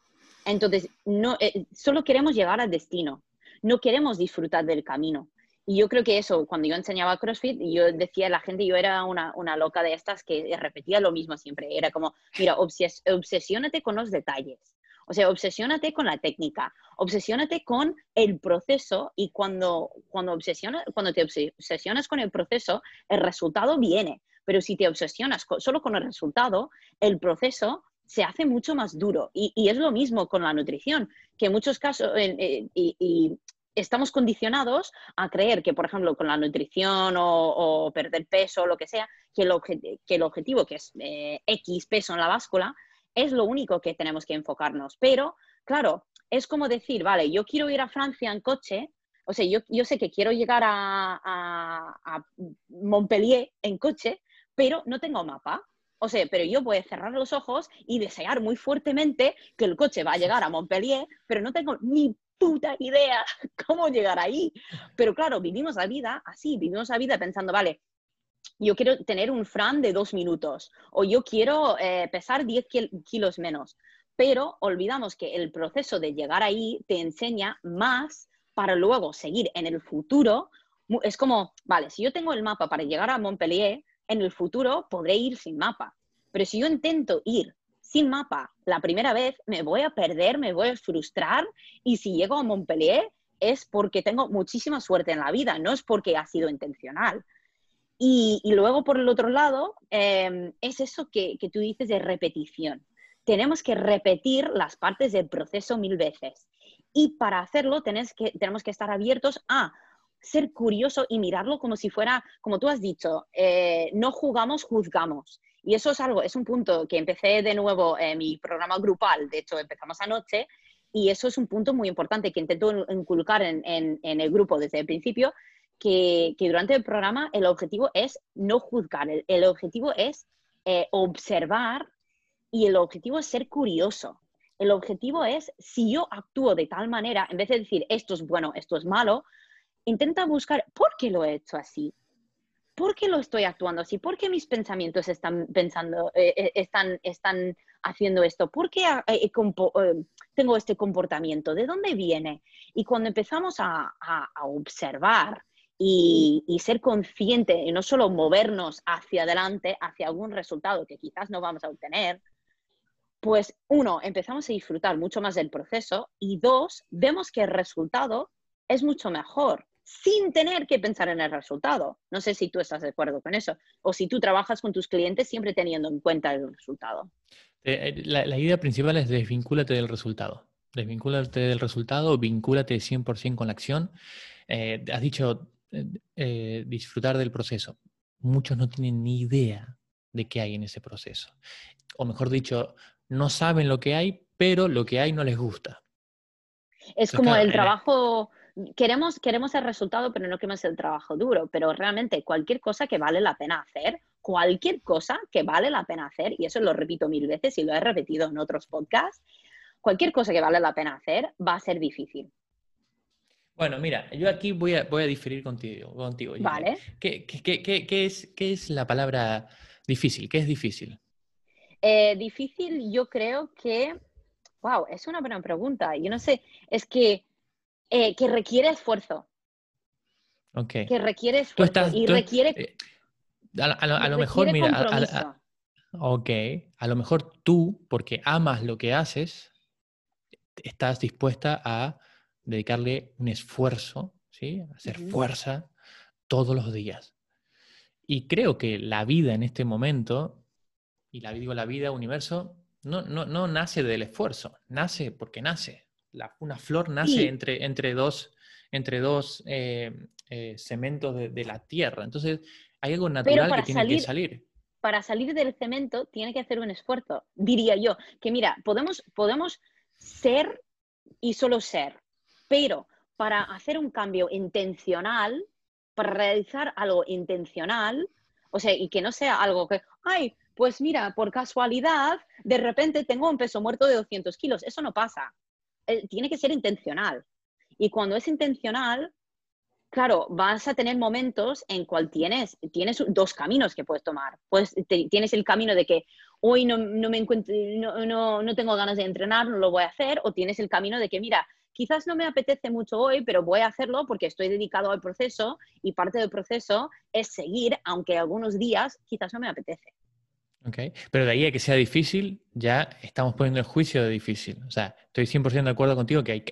entonces, no, eh, solo queremos llegar al destino, no queremos disfrutar del camino. Y yo creo que eso, cuando yo enseñaba CrossFit, yo decía a la gente, yo era una, una loca de estas que repetía lo mismo siempre. Era como, mira, obses obsesiónate con los detalles. O sea, obsesiónate con la técnica, obsesiónate con el proceso y cuando, cuando, obsesiona, cuando te obsesionas con el proceso, el resultado viene. Pero si te obsesionas solo con el resultado, el proceso se hace mucho más duro. Y, es lo mismo con la nutrición, que en muchos casos, y, estamos condicionados a creer que, por ejemplo, con la nutrición o, perder peso o lo que sea, que el, objetivo, que es eh, X peso en la báscula, es lo único que tenemos que enfocarnos. Pero, claro, es como decir, vale, yo quiero ir a Francia en coche, o sea, yo, yo sé que quiero llegar a, a Montpellier en coche, pero no tengo mapa. O sea, pero yo voy a cerrar los ojos y desear muy fuertemente que el coche va a llegar a Montpellier, pero no tengo ni puta idea cómo llegar ahí. Pero claro, vivimos la vida así, vivimos la vida pensando, vale, yo quiero tener un fran de dos minutos o yo quiero eh, pesar 10 kilos menos. Pero olvidamos que el proceso de llegar ahí te enseña más para luego seguir en el futuro. Es como, vale, si yo tengo el mapa para llegar a Montpellier, en el futuro podré ir sin mapa. Pero si yo intento ir sin mapa la primera vez, me voy a perder, me voy a frustrar y si llego a Montpellier es porque tengo muchísima suerte en la vida, no es porque ha sido intencional. Y, luego, por el otro lado, em, es eso que, tú dices de repetición. Tenemos que repetir las partes del proceso mil veces. Y para hacerlo tenemos que estar abiertos a ser curioso y mirarlo como si fuera, como tú has dicho, eh, no jugamos, juzgamos. Y eso es algo, es un punto que empecé de nuevo en mi programa grupal, de hecho empezamos anoche, y eso es un punto muy importante que intento inculcar en, el grupo desde el principio, que, durante el programa el objetivo es no juzgar, el, objetivo es eh, observar y el objetivo es ser curioso. El objetivo es, si yo actúo de tal manera, en vez de decir esto es bueno, esto es malo, intenta buscar por qué lo he hecho así. ¿Por qué lo estoy actuando así? ¿Por qué mis pensamientos están pensando, eh, eh, están, están haciendo esto? ¿Por qué eh, tengo este comportamiento? ¿De dónde viene? Y cuando empezamos a, observar y, y, ser consciente y no solo movernos hacia adelante, hacia algún resultado que quizás no vamos a obtener, pues uno, empezamos a disfrutar mucho más del proceso y dos, vemos que el resultado es mucho mejor sin tener que pensar en el resultado. No sé si tú estás de acuerdo con eso o si tú trabajas con tus clientes siempre teniendo en cuenta el resultado. Eh, eh, la, idea principal es desvincúlate del resultado. Desvincúlate del resultado, vincúlate 100% con la acción. Eh, has dicho disfrutar del proceso. Muchos no tienen ni idea de qué hay en ese proceso. O mejor dicho, no saben lo que hay, pero lo que hay no les gusta. Es como el trabajo queremos, queremos el resultado, pero no queremos el trabajo duro. Pero realmente cualquier cosa que vale la pena hacer, cualquier cosa que vale la pena hacer, y eso lo repito mil veces y lo he repetido en otros podcasts, cualquier cosa que vale la pena hacer va a ser difícil. Bueno, mira, yo aquí voy a, voy a diferir contigo. contigo vale. ¿Qué, es, ¿Qué es la palabra difícil? ¿Qué es difícil? Eh, difícil, yo creo que, wow, es una buena pregunta. Yo no sé, es que eh, que requiere esfuerzo. Okay. Que requiere esfuerzo y requiere... Eh, a, lo mejor, mira, ok, a lo mejor tú, porque amas lo que haces, estás dispuesta a dedicarle un esfuerzo, ¿sí? A hacer fuerza todos los días. Y creo que la vida en este momento, y la, digo la vida, universo, no, no, no nace del esfuerzo, nace porque nace una flor nace entre, entre dos, entre dos eh, eh, cementos de, la tierra. Entonces, hay algo natural que tiene que salir. Para salir del cemento tiene que hacer un esfuerzo, diría yo. Que mira, podemos, podemos ser y solo ser, pero para hacer un cambio intencional, para realizar algo intencional, o sea, y que no sea algo que, ay, pues mira, por casualidad, de repente tengo un peso muerto de 200 kilos. Eso no pasa. Tiene que ser intencional. Y cuando es intencional, claro, vas a tener momentos en cual tienes, tienes dos caminos que puedes tomar. Pues tienes el camino de que hoy no, me encuentro, no, no, tengo ganas de entrenar, no lo voy a hacer, o tienes el camino de que, mira, quizás no me apetece mucho hoy, pero voy a hacerlo porque estoy dedicado al proceso y parte del proceso es seguir, aunque algunos días quizás no me apetece. Okay. Pero de ahí a que sea difícil, ya estamos poniendo el juicio de difícil. O sea, estoy 100% de acuerdo contigo que, hay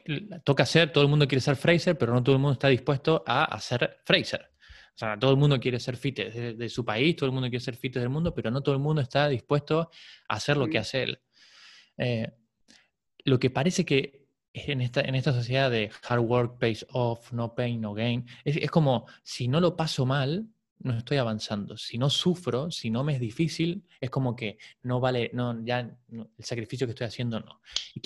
toca hacer, todo el mundo quiere ser Fraser, pero no todo el mundo está dispuesto a hacer Fraser. O sea, todo el mundo quiere ser fit de, su país, todo el mundo quiere ser fit del mundo, pero no todo el mundo está dispuesto a hacer lo que hace él. Eh, lo que parece que en esta, en esta sociedad de hard work pays off, no pain, no gain, es, es como si no lo paso mal, no estoy avanzando. Si no sufro, si no me es difícil, es como que no vale, no, ya el sacrificio que estoy haciendo no.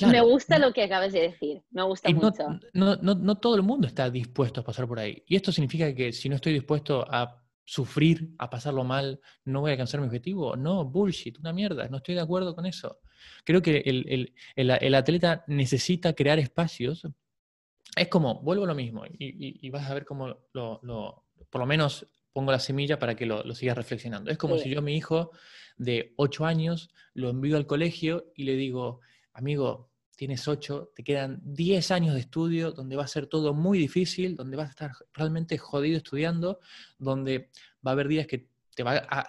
me gusta lo que acabas de decir, me gusta mucho. No, no, no, todo el mundo está dispuesto a pasar por ahí. Y esto significa que si no estoy dispuesto a sufrir, a pasarlo mal, no voy a alcanzar mi objetivo. No, bullshit, una mierda, no estoy de acuerdo con eso. Creo que el, el, el, el atleta necesita crear espacios es como, vuelvo a lo mismo y, vas a ver cómo lo, por lo menos pongo la semilla para que lo, sigas reflexionando. Es como si yo a mi hijo de 8 años lo envío al colegio y le digo, amigo, tienes 8, te quedan 10 años de estudio donde va a ser todo muy difícil, donde vas a estar realmente jodido estudiando, donde va a haber días que te,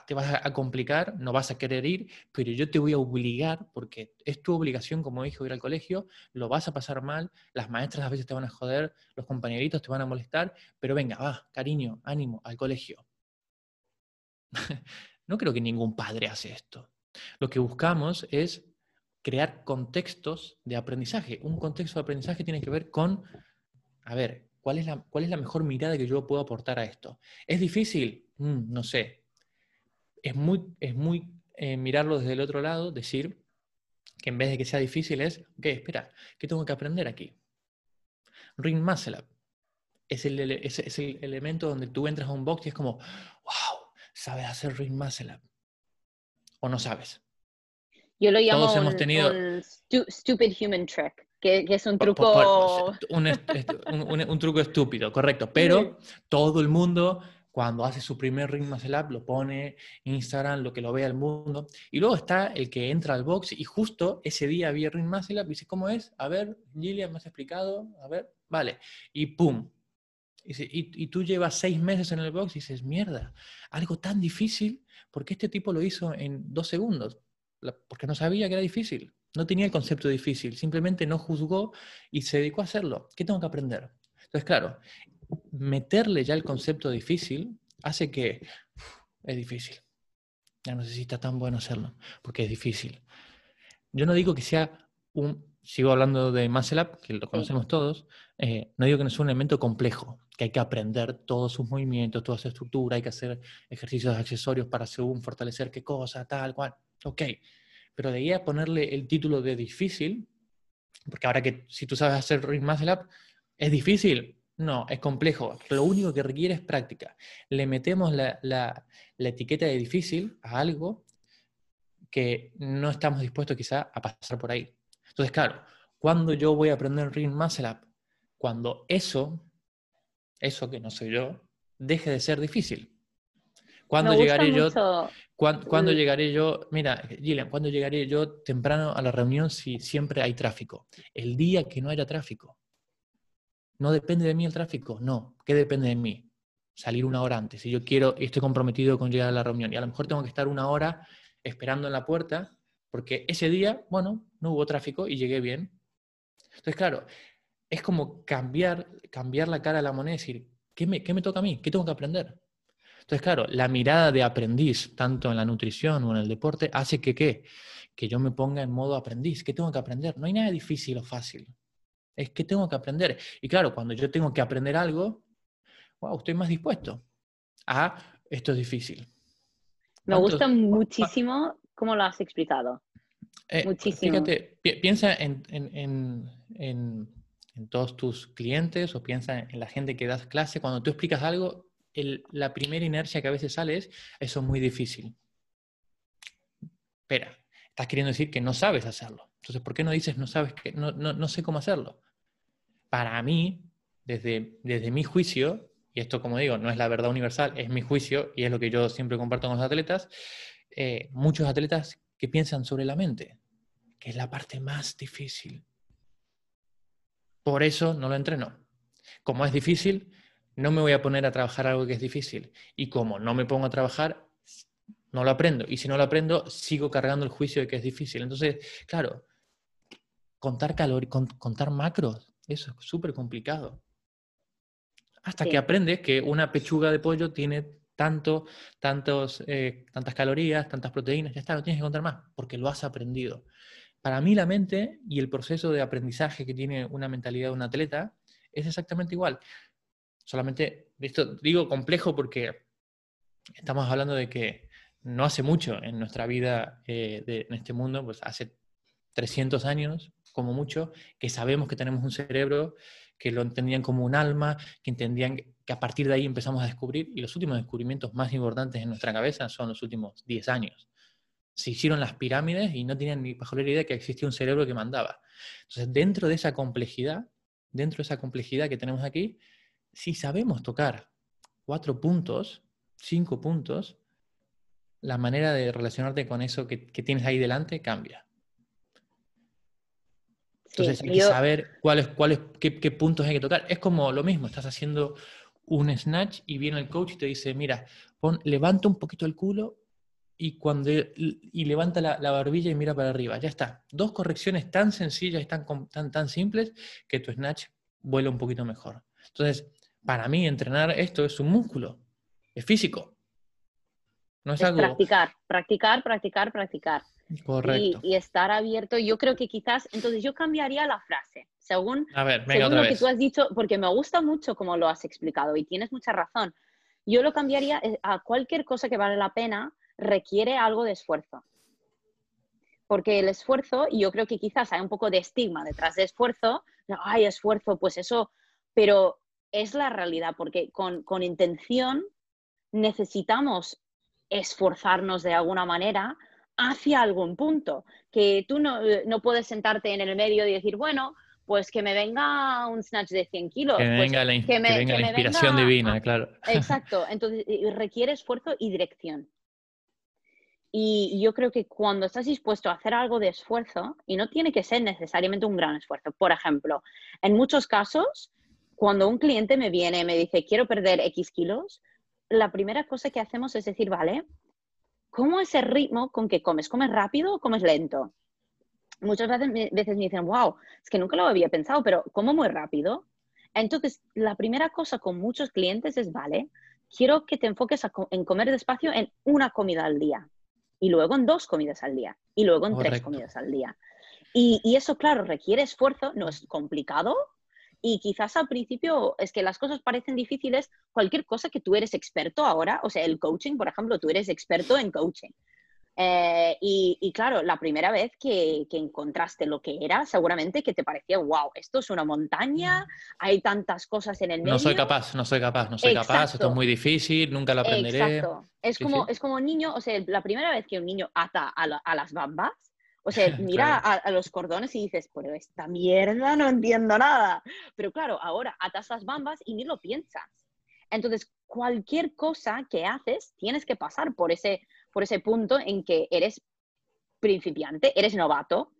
te vas a complicar, no vas a querer ir, pero yo te voy a obligar, porque es tu obligación como hijo ir al colegio, lo vas a pasar mal, las maestras a veces te van a joder, los compañeritos te van a molestar, pero venga, va, cariño, ánimo, al colegio. no creo que ningún padre hace esto. Lo que buscamos es crear contextos de aprendizaje. Un contexto de aprendizaje tiene que ver con, a ver, ¿cuál es la, cuál es la mejor mirada que yo puedo aportar a esto? ¿Es difícil? Mm, no sé, es muy, es muy eh, mirarlo desde el otro lado, decir que en vez de que sea difícil es, ok, espera, ¿qué tengo que aprender aquí? Ring Muscle Up es el, es, el elemento donde tú entras a un box y es como, wow, sabes hacer Ring Muscle Up. O no sabes. Yo lo llamo Todos hemos tenido... stupid human trick, que, es un truco... un, un, un, truco estúpido, correcto. Pero todo el mundo cuando hace su primer Ring Muscle Up, lo pone en Instagram, lo que lo vea el mundo. Y luego está el que entra al box y justo ese día había Ring Muscle Up y dice, ¿cómo es? A ver, Gillian, ¿me has explicado? A ver, vale. Y pum. Y, y, tú llevas seis meses en el box y dices, mierda, algo tan difícil, porque este tipo lo hizo en dos segundos? Porque no sabía que era difícil. No tenía el concepto difícil, simplemente no juzgó y se dedicó a hacerlo. ¿Qué tengo que aprender? Entonces, claro, meterle ya el concepto difícil hace que es difícil. Ya no sé si está tan bueno hacerlo, porque es difícil. Yo no digo que sea un, sigo hablando de Muscle Up, que lo conocemos todos, eh, no digo que no sea un elemento complejo, que hay que aprender todos sus movimientos, toda su estructura, hay que hacer ejercicios accesorios para según fortalecer qué cosa, tal, cual. Ok, pero de ahí a ponerle el título de difícil, porque ahora que si tú sabes hacer Ring Muscle Up, es difícil, no, es complejo. Lo único que requiere es práctica. Le metemos la, etiqueta de difícil a algo que no estamos dispuestos quizá a pasar por ahí. Entonces, claro, cuando yo voy a aprender Ring Muscle Up, cuando eso, eso que no soy yo, deje de ser difícil. ¿Cuándo llegaré yo? ¿Cuándo, llegaré yo? Mira, Gillian, ¿cuándo llegaré yo temprano a la reunión si siempre hay tráfico? El día que no haya tráfico. No depende de mí el tráfico, no. ¿Qué depende de mí? Salir una hora antes. Si yo quiero, estoy comprometido con llegar a la reunión y a lo mejor tengo que estar una hora esperando en la puerta porque ese día, bueno, no hubo tráfico y llegué bien. Entonces, claro, es como cambiar, cambiar la cara de la moneda y decir, ¿qué me, ¿qué me toca a mí? ¿Qué tengo que aprender? Entonces, claro, la mirada de aprendiz, tanto en la nutrición o en el deporte, hace que, ¿qué? Que yo me ponga en modo aprendiz. ¿Qué tengo que aprender? No hay nada difícil o fácil. Es que tengo que aprender. Y claro, cuando yo tengo que aprender algo, wow, estoy más dispuesto a esto es difícil. Me gusta muchísimo cómo lo has explicado. Eh, muchísimo. Fíjate, piensa en, en, en, en, todos tus clientes o piensa en la gente que das clase. Cuando tú explicas algo, la primera inercia que a veces sale es, eso es muy difícil. Espera, estás queriendo decir que no sabes hacerlo. Entonces, ¿por qué no dices no sabes que no, no, sé cómo hacerlo? Para mí, desde, desde mi juicio, y esto como digo, no es la verdad universal, es mi juicio y es lo que yo siempre comparto con los atletas, eh, muchos atletas que piensan sobre la mente, que es la parte más difícil. Por eso no lo entreno. Como es difícil, no me voy a poner a trabajar algo que es difícil. Y como no me pongo a trabajar, no lo aprendo. Y si no lo aprendo, sigo cargando el juicio de que es difícil. Entonces, claro, contar calor, contar macros, eso es súper complicado. Hasta que aprendes que una pechuga de pollo tiene tanto, tantos, eh, tantas calorías, tantas proteínas, ya está, no tienes que contar más, porque lo has aprendido. Para mí la mente y el proceso de aprendizaje que tiene una mentalidad de un atleta es exactamente igual. Solamente, esto digo complejo porque estamos hablando de que no hace mucho en nuestra vida eh, en este mundo, pues hace 300 años, como mucho, que sabemos que tenemos un cerebro, que lo entendían como un alma, que entendían que a partir de ahí empezamos a descubrir, y los últimos descubrimientos más importantes en nuestra cabeza son los últimos 10 años. Se hicieron las pirámides y no tenían ni la idea de que existía un cerebro que mandaba. Entonces, dentro de esa complejidad, dentro de esa complejidad que tenemos aquí, si sabemos tocar cuatro puntos, cinco puntos, la manera de relacionarte con eso que, tienes ahí delante cambia. Entonces hay que saber cuáles, cuáles, qué, qué, puntos hay que tocar. Es como lo mismo, estás haciendo un snatch y viene el coach y te dice, mira, pon, levanta un poquito el culo y, cuando, y levanta la, barbilla y mira para arriba. Ya está. Dos correcciones tan sencillas y tan, tan, tan simples que tu snatch vuela un poquito mejor. Entonces, para mí entrenar esto es un músculo, es físico. No es, algo... Practicar, practicar, practicar, practicar. Correcto. Y, estar abierto. Yo creo que quizás, entonces yo cambiaría la frase, según, a ver, venga, otra lo que tú has dicho, porque me gusta mucho como lo has explicado y tienes mucha razón. Yo lo cambiaría eh, a cualquier cosa que vale la pena, requiere algo de esfuerzo. Porque el esfuerzo, y yo creo que quizás hay un poco de estigma detrás de esfuerzo, hay esfuerzo, pues eso, pero es la realidad, porque con, con intención necesitamos esforzarnos de alguna manera hacia algún punto, que tú no, no, puedes sentarte en el medio y decir, bueno, pues que me venga un snatch de 100 kilos. Que me pues venga la, inspiración divina, claro. Exacto, entonces requiere esfuerzo y dirección. Y yo creo que cuando estás dispuesto a hacer algo de esfuerzo, y no tiene que ser necesariamente un gran esfuerzo, por ejemplo, en muchos casos, cuando un cliente me viene y me dice, quiero perder X kilos, la primera cosa que hacemos es decir, vale, ¿cómo es el ritmo con que comes? ¿Comes rápido o comes lento? Muchas veces me, veces me dicen, wow, es que nunca lo había pensado, pero como muy rápido. Entonces, la primera cosa con muchos clientes es, vale, quiero que te enfoques en comer despacio en una comida al día y luego en dos comidas al día y luego en tres comidas al día. Y, eso, claro, requiere esfuerzo, no es complicado. Y quizás al principio es que las cosas parecen difíciles, cualquier cosa que tú eres experto ahora, o sea, el coaching, por ejemplo, tú eres experto en coaching. Eh, y, claro, la primera vez que, encontraste lo que era, seguramente que te parecía, wow, esto es una montaña, mm. hay tantas cosas en el medio. No soy capaz, no soy capaz, no soy capaz, esto es muy difícil, nunca lo aprenderé. Exacto. Es, como, es como un niño, o sea, la primera vez que un niño ata a, las bambas, o sea, mira a, los cordones y dices, pero esta mierda no entiendo nada. Pero claro, ahora atas las bambas y ni lo piensas. Entonces, cualquier cosa que haces, tienes que pasar por ese, por ese punto en que eres principiante, eres novato,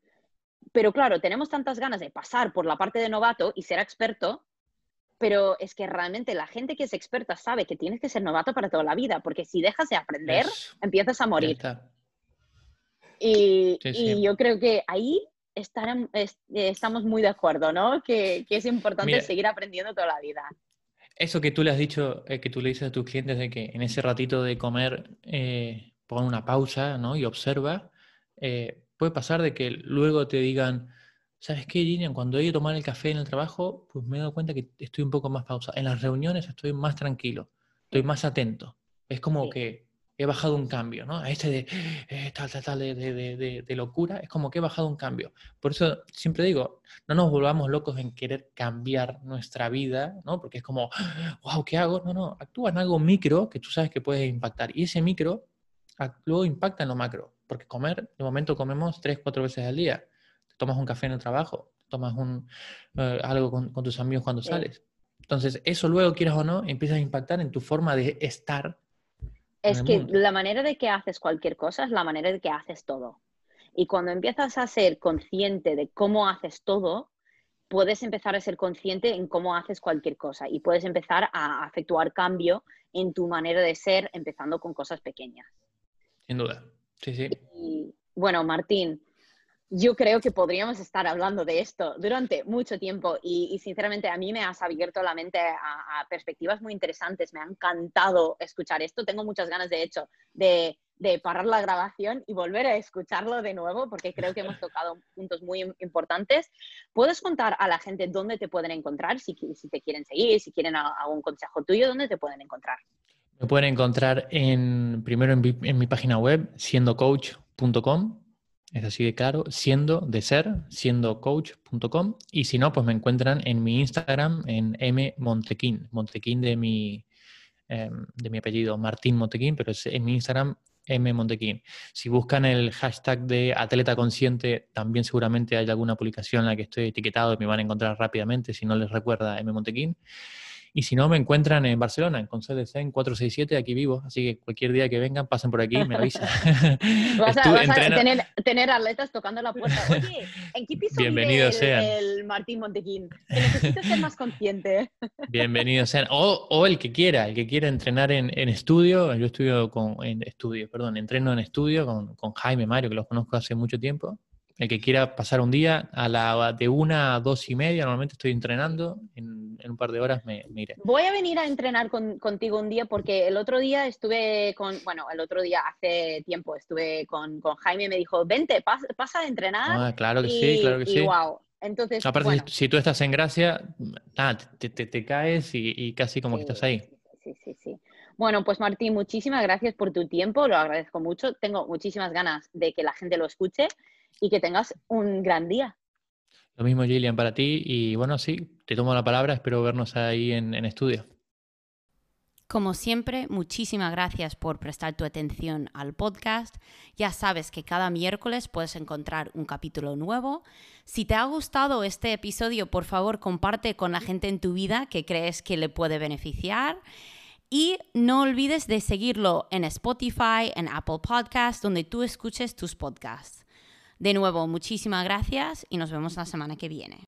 pero claro, tenemos tantas ganas de pasar por la parte de novato y ser experto, pero es que realmente la gente que es experta sabe que tienes que ser novato para toda la vida, porque si dejas de aprender, empiezas a morir. Y, yo creo que ahí estamos muy de acuerdo, ¿no? Que, es importante seguir aprendiendo toda la vida. Eso que tú le has dicho, eh, que tú le dices a tus clientes de que en ese ratito de comer eh, pon una pausa ¿no? y observa, eh, puede pasar de que luego te digan, ¿sabes qué, Ginian? Cuando he ido a tomar el café en el trabajo, pues me he dado cuenta que estoy un poco más pausa. En las reuniones estoy más tranquilo, estoy más atento. Es como que he bajado un cambio, ¿no? A este de eh, tal, tal, tal, de, de, de, locura, es como que he bajado un cambio. Por eso siempre digo, no nos volvamos locos en querer cambiar nuestra vida, ¿no? Porque es como, wow, ¿qué hago? No, no, actúa en algo micro que tú sabes que puedes impactar. Y ese micro luego impacta en lo macro, porque comer, de momento comemos tres, cuatro veces al día. Te tomas un café en el trabajo, tomas un, eh, algo con, tus amigos cuando sales. Entonces, eso luego, quieras o no, empieza a impactar en tu forma de estar. Es que la manera de que haces cualquier cosa es la manera de que haces todo. Y cuando empiezas a ser consciente de cómo haces todo, puedes empezar a ser consciente en cómo haces cualquier cosa y puedes empezar a efectuar cambio en tu manera de ser, empezando con cosas pequeñas. Sin duda. Sí, sí. Y, bueno, Martín, yo creo que podríamos estar hablando de esto durante mucho tiempo y, sinceramente a mí me has abierto la mente a, perspectivas muy interesantes. Me ha encantado escuchar esto. Tengo muchas ganas, de hecho, de, parar la grabación y volver a escucharlo de nuevo porque creo que hemos tocado puntos muy importantes. ¿Puedes contar a la gente dónde te pueden encontrar, si, si te quieren seguir, si quieren algún consejo tuyo, dónde te pueden encontrar? Me pueden encontrar en, primero en mi, página web, siendocoach.com. Es así de claro, siendo de ser, siendocoach.com. Y si no, pues me encuentran en mi Instagram, en M Montequín. Montequín de mi, em, de mi apellido, Martín Montequín, pero es en mi Instagram mmontequín. Si buscan el hashtag de atleta consciente, también seguramente hay alguna publicación en la que estoy etiquetado y me van a encontrar rápidamente si no les recuerda mmontequín. Y si no, me encuentran en Barcelona, en de en 467, aquí vivo. Así que cualquier día que vengan, pasen por aquí, me avisan. vas a, tener, atletas tocando la puerta. Oye, ¿en qué piso Bienvenido vive el, Martín Montequín? Que necesito ser más consciente. Bienvenido sean. O, o, el que quiera, el que quiera entrenar en, en estudio. Yo estudio con, en estudio, perdón, entreno en estudio con, con Jaime Mario, que los conozco hace mucho tiempo. El que quiera pasar un día a la de una a dos y media, normalmente estoy entrenando, en, un par de horas me, iré. Voy a venir a entrenar contigo un día porque el otro día estuve con, bueno, el otro día hace tiempo estuve con, con Jaime y me dijo, vente, pasa, a entrenar. Ah, claro que sí, claro que sí. wow. Entonces, Aparte, si, tú estás en Gracia, te, te, caes y, casi como que estás ahí. Sí, sí, sí. Bueno, pues Martín, muchísimas gracias por tu tiempo, lo agradezco mucho. Tengo muchísimas ganas de que la gente lo escuche y que tengas un gran día. Lo mismo, Gillian, para ti. Y bueno, sí, te tomo la palabra, espero vernos ahí en, en estudio. Como siempre, muchísimas gracias por prestar tu atención al podcast. Ya sabes que cada miércoles puedes encontrar un capítulo nuevo. Si te ha gustado este episodio, por favor, comparte con la gente en tu vida que crees que le puede beneficiar. Y no olvides de seguirlo en Spotify, en Apple Podcasts, donde tú escuches tus podcasts. De nuevo, muchísimas gracias y nos vemos la semana que viene.